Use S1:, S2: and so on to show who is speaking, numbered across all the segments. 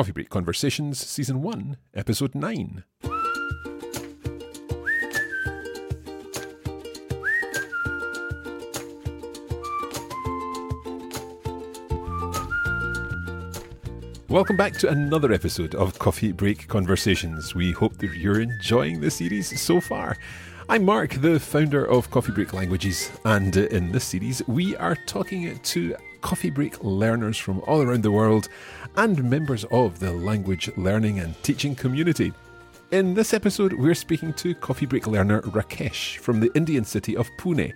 S1: Coffee Break Conversations, Season 1, Episode 9. Welcome back to another episode of Coffee Break Conversations. We hope that you're enjoying the series so far. I'm Mark, the founder of Coffee Break Languages, and in this series, we are talking to coffee break learners from all around the world and members of the language learning and teaching community. In this episode, we're speaking to coffee break learner Rakesh from the Indian city of Pune.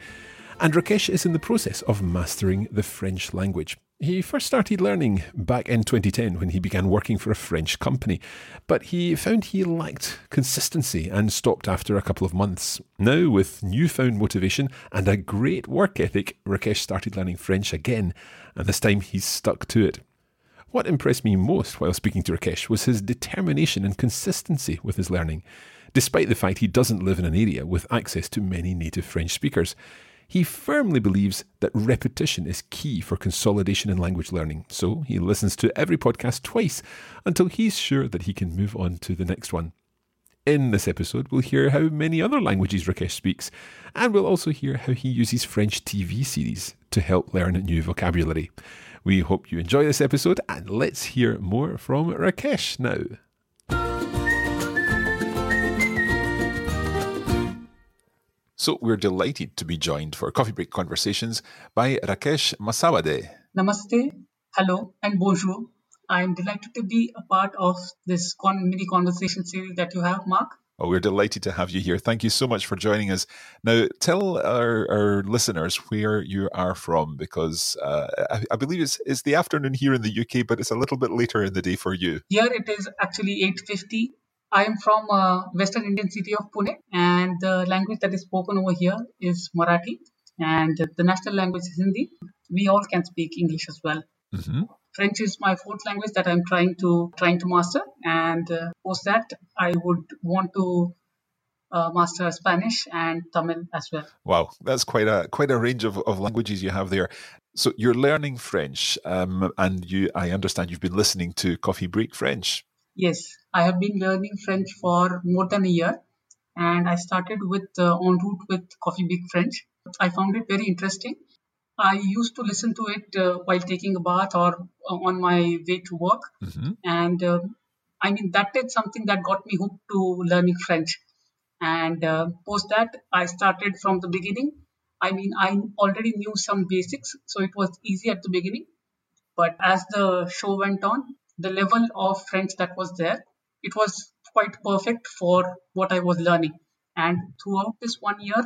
S1: And Rakesh is in the process of mastering the French language. He first started learning back in 2010 when he began working for a French company, but he found he lacked consistency and stopped after a couple of months. Now, with newfound motivation and a great work ethic, Rakesh started learning French again, and this time he's stuck to it. What impressed me most while speaking to Rakesh was his determination and consistency with his learning, despite the fact he doesn't live in an area with access to many native French speakers. He firmly believes that repetition is key for consolidation in language learning, so he listens to every podcast twice until he's sure that he can move on to the next one. In this episode, we'll hear how many other languages Rakesh speaks, and we'll also hear how he uses French TV series to help learn new vocabulary. We hope you enjoy this episode, and let's hear more from Rakesh now. So we're delighted to be joined for Coffee Break Conversations by Rakesh Masawade.
S2: Namaste, hello, and bonjour. I am delighted to be a part of this con- mini conversation series that you have, Mark.
S1: Oh, we're delighted to have you here. Thank you so much for joining us. Now, tell our, our listeners where you are from, because uh, I, I, believe it's, it's the afternoon here in the UK, but it's a little bit later in the day for you.
S2: Here it is actually 8.50 I am from uh, Western Indian city of Pune, and the language that is spoken over here is Marathi, and the national language is Hindi. We all can speak English as well. Mm-hmm. French is my fourth language that I'm trying to trying to master, and uh, post that I would want to uh, master Spanish and Tamil as well.
S1: Wow, that's quite a quite a range of, of languages you have there. So you're learning French, um, and you I understand you've been listening to Coffee Break French.
S2: Yes, I have been learning French for more than a year, and I started with uh, en route with Coffee Break French. I found it very interesting. I used to listen to it uh, while taking a bath or uh, on my way to work, mm-hmm. and uh, I mean that is something that got me hooked to learning French. And uh, post that, I started from the beginning. I mean, I already knew some basics, so it was easy at the beginning. But as the show went on, the level of French that was there, it was quite perfect for what I was learning. And throughout this one year,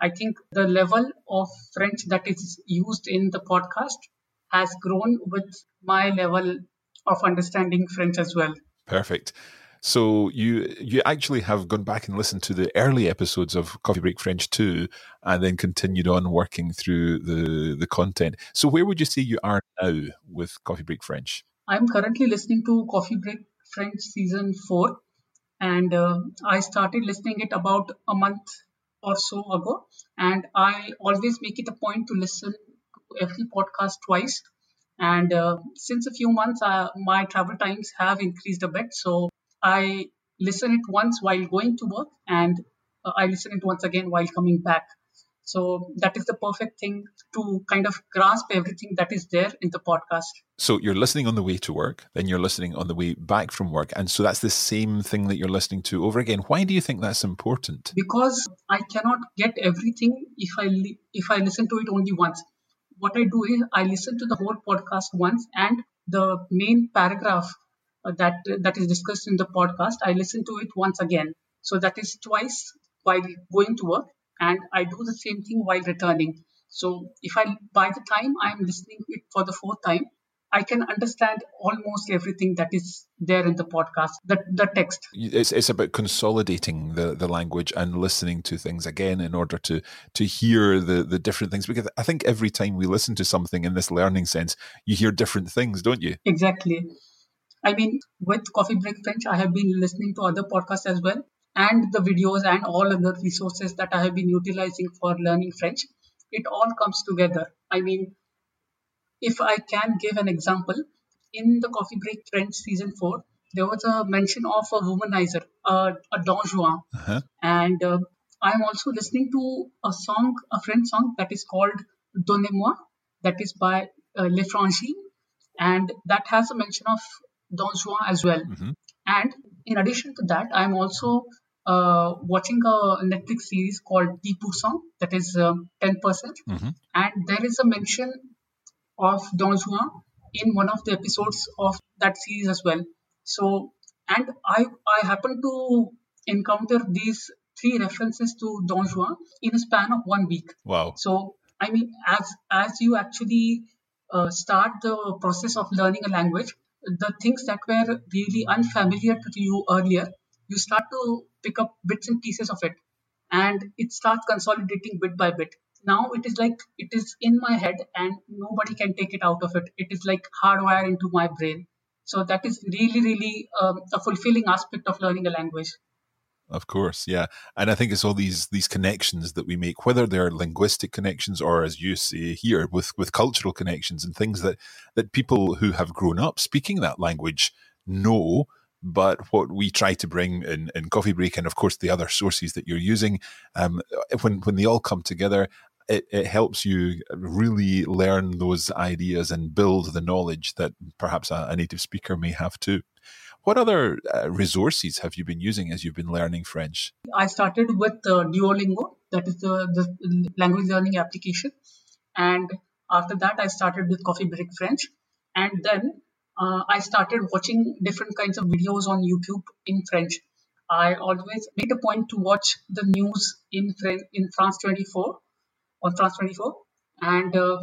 S2: I think the level of French that is used in the podcast has grown with my level of understanding French as well.
S1: Perfect. So you you actually have gone back and listened to the early episodes of Coffee Break French 2 and then continued on working through the the content. So where would you say you are now with Coffee Break French?
S2: I'm currently listening to Coffee Break French season 4 and uh, I started listening it about a month or so ago. And I always make it a point to listen to every podcast twice. And uh, since a few months uh, my travel times have increased a bit. So I listen it once while going to work and uh, I listen it once again while coming back. So that is the perfect thing to kind of grasp everything that is there in the podcast.
S1: So you're listening on the way to work, then you're listening on the way back from work. And so that's the same thing that you're listening to over again. Why do you think that's important?
S2: Because I cannot get everything if I li- if I listen to it only once. What I do is I listen to the whole podcast once and the main paragraph uh, that that is discussed in the podcast, I listen to it once again. So that is twice while going to work and I do the same thing while returning. So if I, by the time I'm listening it for the fourth time, I can understand almost everything that is there in the podcast, the, the text.
S1: It's, it's about consolidating the, the language and listening to things again in order to to hear the, the different things. Because I think every time we listen to something in this learning sense, you hear different things, don't you?
S2: Exactly. I mean, with Coffee Break French, I have been listening to other podcasts as well and the videos and all other resources that I have been utilizing for learning French, it all comes together. I mean, if I can give an example, in the Coffee Break French season four, there was a mention of a womanizer, uh, a Don Juan, uh-huh. and uh, I'm also listening to a song, a French song that is called Donnez-moi, that is by uh, Les Frangines, and that has a mention of Don Juan as well. Mm-hmm. And in addition to that, I'm also uh, watching a Netflix series called 10%, that is um, 10%, mm-hmm. and there is a mention of Don Juan in one of the episodes of that series as well. So, and I I happen to encounter these three references to Don Juan in a span of one week.
S1: Wow!
S2: So, I mean, as as you actually uh, start the process of learning a language, the things that were really unfamiliar to you earlier, you start to pick up bits and pieces of it, and it starts consolidating bit by bit now it is like it is in my head and nobody can take it out of it. It is like hardwired into my brain. So that is really really um, a fulfilling aspect of learning a language.
S1: Of course yeah. And i think it's all these these connections that we make whether they're linguistic connections or as you say here with with cultural connections and things that that people who have grown up speaking that language know but what we try to bring in, in coffee break and of course the other sources that you're using um, when when they all come together it, it helps you really learn those ideas and build the knowledge that perhaps a, a native speaker may have too. What other uh, resources have you been using as you've been learning French?
S2: I started with uh, Duolingo, that is the, the language learning application. And after that, I started with Coffee Break French. And then uh, I started watching different kinds of videos on YouTube in French. I always made a point to watch the news in, in France 24 on France 24 and uh,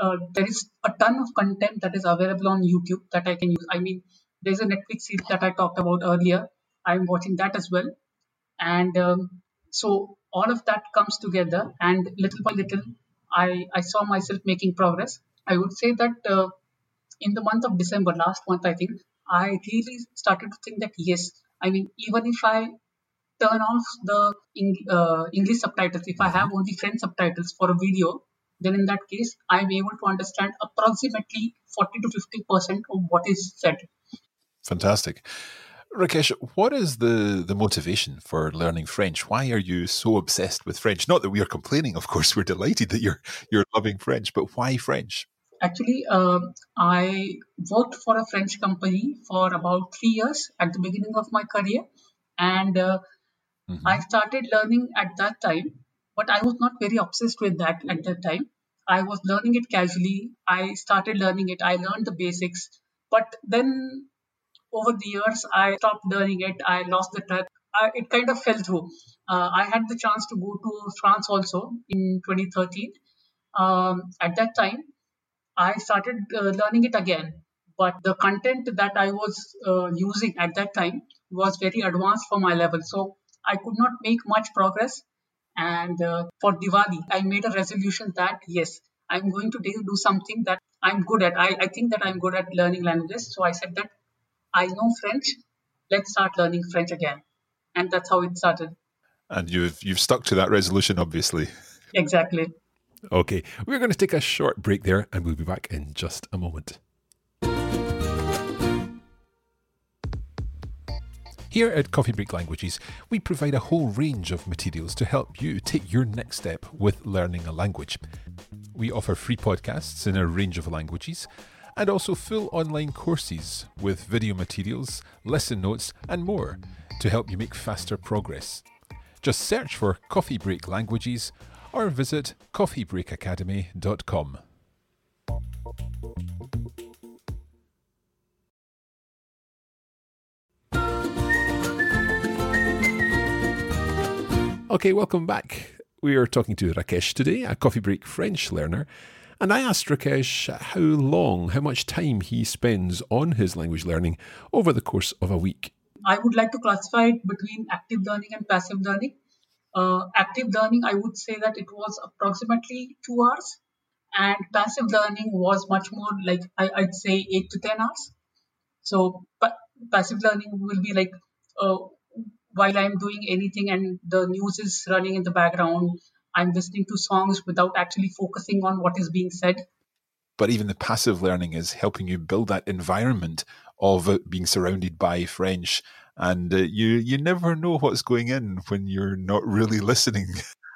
S2: uh, there is a ton of content that is available on YouTube that I can use. I mean, there's a Netflix series that I talked about earlier. I'm watching that as well, and um, so all of that comes together, and little by little, I I saw myself making progress. I would say that uh, in the month of December, last month, I think I really started to think that yes, I mean, even if I turn off the uh, English subtitles. If I have only French subtitles for a video, then in that case, I'm able to understand approximately 40 to 50% of what is said.
S1: Fantastic. Rakesh, what is the, the motivation for learning French? Why are you so obsessed with French? Not that we are complaining, of course, we're delighted that you're you're loving French, but why French?
S2: Actually, uh, I worked for a French company for about three years at the beginning of my career, and uh, Mm-hmm. I started learning at that time, but I was not very obsessed with that at that time. I was learning it casually. I started learning it. I learned the basics. But then over the years, I stopped learning it. I lost the track. I, it kind of fell through. Uh, I had the chance to go to France also in 2013. Um, at that time, I started uh, learning it again. But the content that I was uh, using at that time was very advanced for my level. So I could not make much progress. And uh, for Diwali, I made a resolution that yes, I'm going to do something that I'm good at. I, I think that I'm good at learning languages. So I said that I know French. Let's start learning French again. And that's how it started.
S1: And you've you've stuck to that resolution, obviously.
S2: Exactly.
S1: Okay, we're going to take a short break there, and we'll be back in just a moment. Here at Coffee Break Languages, we provide a whole range of materials to help you take your next step with learning a language. We offer free podcasts in a range of languages and also full online courses with video materials, lesson notes, and more to help you make faster progress. Just search for Coffee Break Languages or visit coffeebreakacademy.com. Okay, welcome back. We are talking to Rakesh today, a coffee break French learner. And I asked Rakesh how long, how much time he spends on his language learning over the course of a week.
S2: I would like to classify it between active learning and passive learning. Uh, active learning, I would say that it was approximately two hours, and passive learning was much more like I, would say eight to ten hours. So, pa- passive learning will be like uh, while I'm doing anything and the news is running in the background, I'm listening to songs without actually focusing on what is being said.
S1: but even the passive learning is helping you build that environment of uh, being surrounded by French. And uh, you you never know what's going in when you're not really listening.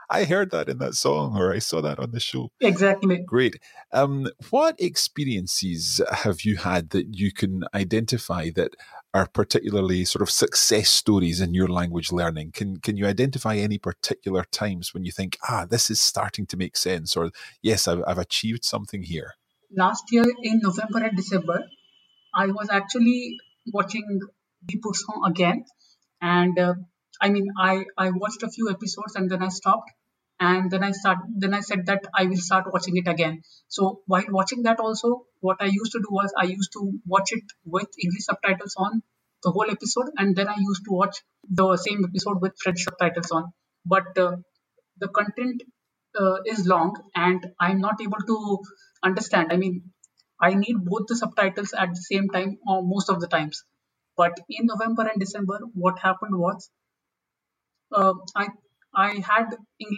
S1: I heard that in that song, or I saw that on the show.
S2: Exactly.
S1: Great. Um, what experiences have you had that you can identify that are particularly sort of success stories in your language learning? Can can you identify any particular times when you think, ah, this is starting to make sense, or yes, I've, I've achieved something here?
S2: Last year in November and December, I was actually watching the song again, and uh, I mean, I I watched a few episodes and then I stopped, and then I start then I said that I will start watching it again. So while watching that also, what I used to do was I used to watch it with English subtitles on the whole episode, and then I used to watch the same episode with French subtitles on. But uh, the content uh, is long, and I'm not able to understand. I mean, I need both the subtitles at the same time, or most of the times. But in November and December, what happened was uh, I I had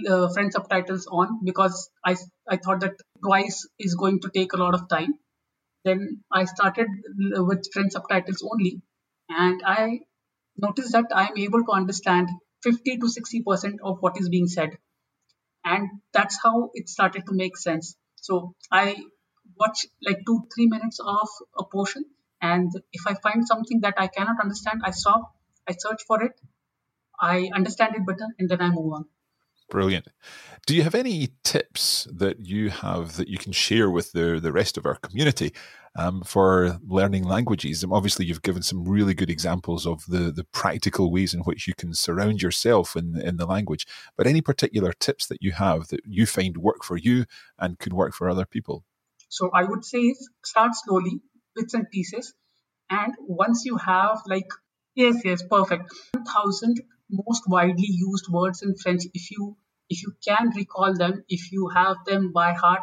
S2: uh, French subtitles on because I I thought that twice is going to take a lot of time. Then I started with French subtitles only, and I noticed that I am able to understand 50 to 60 percent of what is being said, and that's how it started to make sense. So I watch like two three minutes of a portion, and if I find something that I cannot understand, I stop, I search for it, I understand it better, and then I move on.
S1: Brilliant. Do you have any tips that you have that you can share with the, the rest of our community um, for learning languages? And obviously, you've given some really good examples of the, the practical ways in which you can surround yourself in, in the language. But any particular tips that you have that you find work for you and could work for other people?
S2: So, I would say start slowly, bits and pieces. And once you have, like, yes, yes, perfect, 1,000 most widely used words in French, if you if you can recall them, if you have them by heart,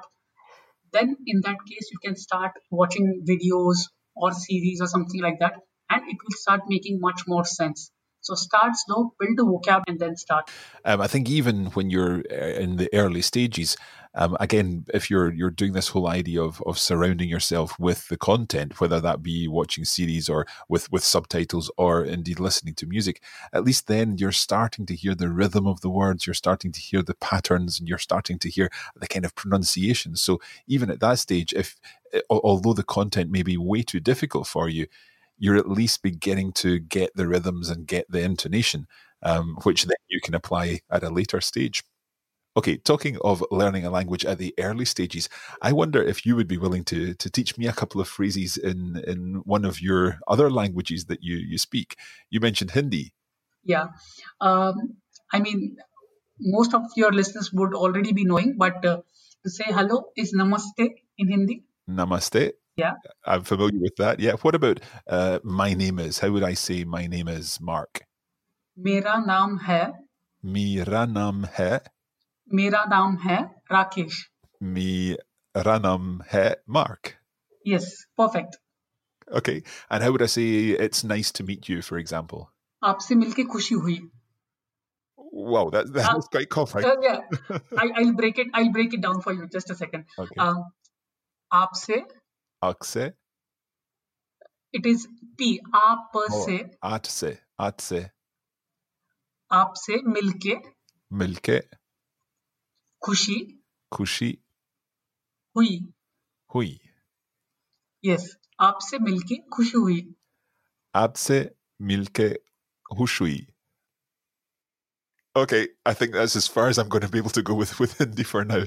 S2: then in that case you can start watching videos or series or something like that, and it will start making much more sense. So start slow, build a vocab, and then start.
S1: Um, I think even when you're uh, in the early stages, um, again, if you're you're doing this whole idea of of surrounding yourself with the content, whether that be watching series or with with subtitles or indeed listening to music, at least then you're starting to hear the rhythm of the words, you're starting to hear the patterns, and you're starting to hear the kind of pronunciation. So even at that stage, if eh, although the content may be way too difficult for you, you're at least beginning to get the rhythms and get the intonation, um, which then you can apply at a later stage. Okay, talking of learning a language at the early stages, I wonder if you would be willing to to teach me a couple of phrases in in one of your other languages that you you speak. You mentioned Hindi.
S2: Yeah, um, I mean, most of your listeners would already be knowing, but uh, to say hello is namaste in Hindi.
S1: Namaste.
S2: Yeah,
S1: I'm familiar with that. Yeah. What about uh, my name is? How would I say my name is, Mark?
S2: Mera naam hai.
S1: Mera naam hai.
S2: मेरा नाम है राकेश
S1: मेरा नाम है Mark.
S2: Yes, perfect.
S1: Okay, and how would I say it's nice to meet you, for example?
S2: आपसे मिलके खुशी हुई.
S1: Wow, that, that's uh, quite complex.
S2: Uh, yeah, I, I'll break it. I'll break it down for you. Just a second.
S1: Okay. Um,
S2: आपसे.
S1: आपसे.
S2: It is P. आप से.
S1: आठ से. आठ से.
S2: आपसे मिलके.
S1: मिलके.
S2: खुशी
S1: खुशी
S2: हुई
S1: हुई
S2: यस आपसे मिलके खुशी हुई
S1: आपसे मिलके खुश हुई Okay, I think that's as far as I'm going to be able to go with, with Hindi for now.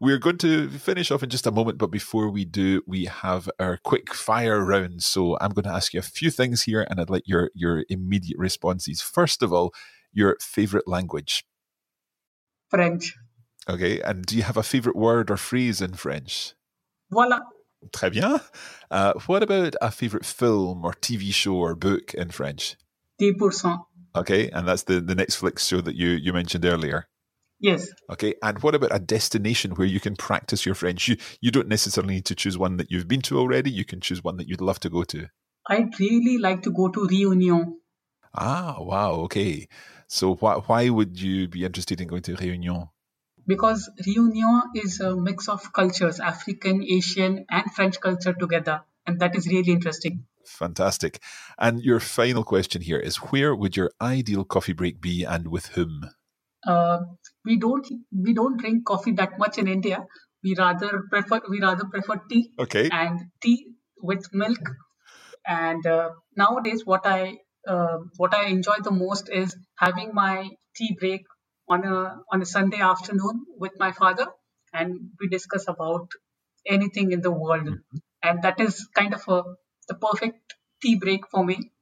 S1: We're going to finish off in just a moment, but before we do, we have our quick fire round. So I'm going to ask you a few things here, and I'd like your, your immediate responses. First of all, your favorite language?
S2: French.
S1: Okay, and do you have a favorite word or phrase in French?
S2: Voilà.
S1: Très bien. Uh, what about a favorite film or TV show or book in French?
S2: 10%.
S1: Okay, and that's the, the Netflix show that you, you mentioned earlier.
S2: Yes.
S1: Okay, and what about a destination where you can practice your French? You you don't necessarily need to choose one that you've been to already. You can choose one that you'd love to go to.
S2: I'd really like to go to Réunion.
S1: Ah, wow. Okay. So why why would you be interested in going to Réunion?
S2: because Réunion is a mix of cultures, African, Asian, and French culture together. And that is really interesting.
S1: Fantastic. And your final question here is where would your ideal coffee break be and with whom?
S2: Uh, we don't we don't drink coffee that much in India. We rather prefer we rather prefer tea.
S1: Okay.
S2: And tea with milk. And uh, nowadays, what I uh, what I enjoy the most is having my tea break on a on a Sunday afternoon with my father, and we discuss about anything in the world, mm-hmm. and that is kind of a the perfect tea break for me,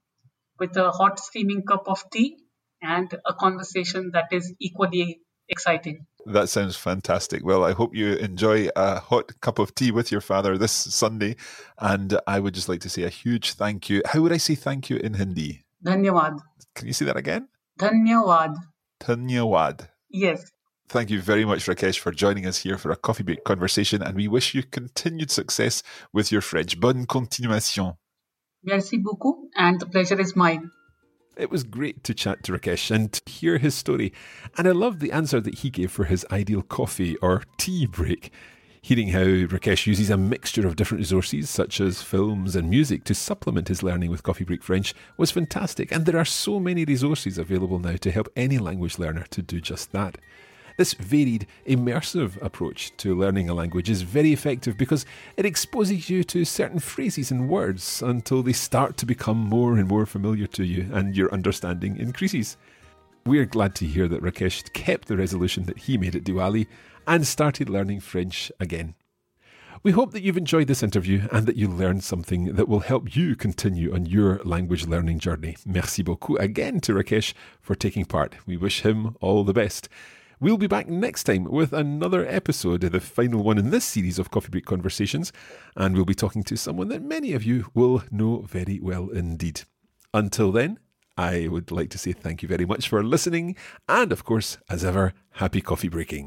S2: with a hot steaming cup of tea and a conversation that is equally exciting.
S1: That sounds fantastic. Well, I hope you enjoy a hot cup of tea with your father this Sunday. And I would just like to say a huge thank you. How would I say thank you in Hindi?
S2: Dhanyawad.
S1: Can you say that again?
S2: Dhanyawad.
S1: Dhanyawad.
S2: Yes.
S1: Thank you very much, Rakesh, for joining us here for a coffee break conversation, and we wish you continued success with your French. Bonne continuation.
S2: Merci beaucoup, and the pleasure is mine.
S1: It was great to chat to Rakesh and to hear his story, and I loved the answer that he gave for his ideal coffee or tea break. Hearing how Rakesh uses a mixture of different resources, such as films and music, to supplement his learning with Coffee Break French was fantastic, and there are so many resources available now to help any language learner to do just that. This varied, immersive approach to learning a language is very effective because it exposes you to certain phrases and words until they start to become more and more familiar to you and your understanding increases. We're glad to hear that Rakesh kept the resolution that he made at Diwali and started learning French again. We hope that you've enjoyed this interview and that you learned something that will help you continue on your language learning journey. Merci beaucoup again to Rakesh for taking part. We wish him all the best. We'll be back next time with another episode, the final one in this series of Coffee Break Conversations, and we'll be talking to someone that many of you will know very well indeed. Until then, I would like to say thank you very much for listening, and of course, as ever, happy coffee breaking.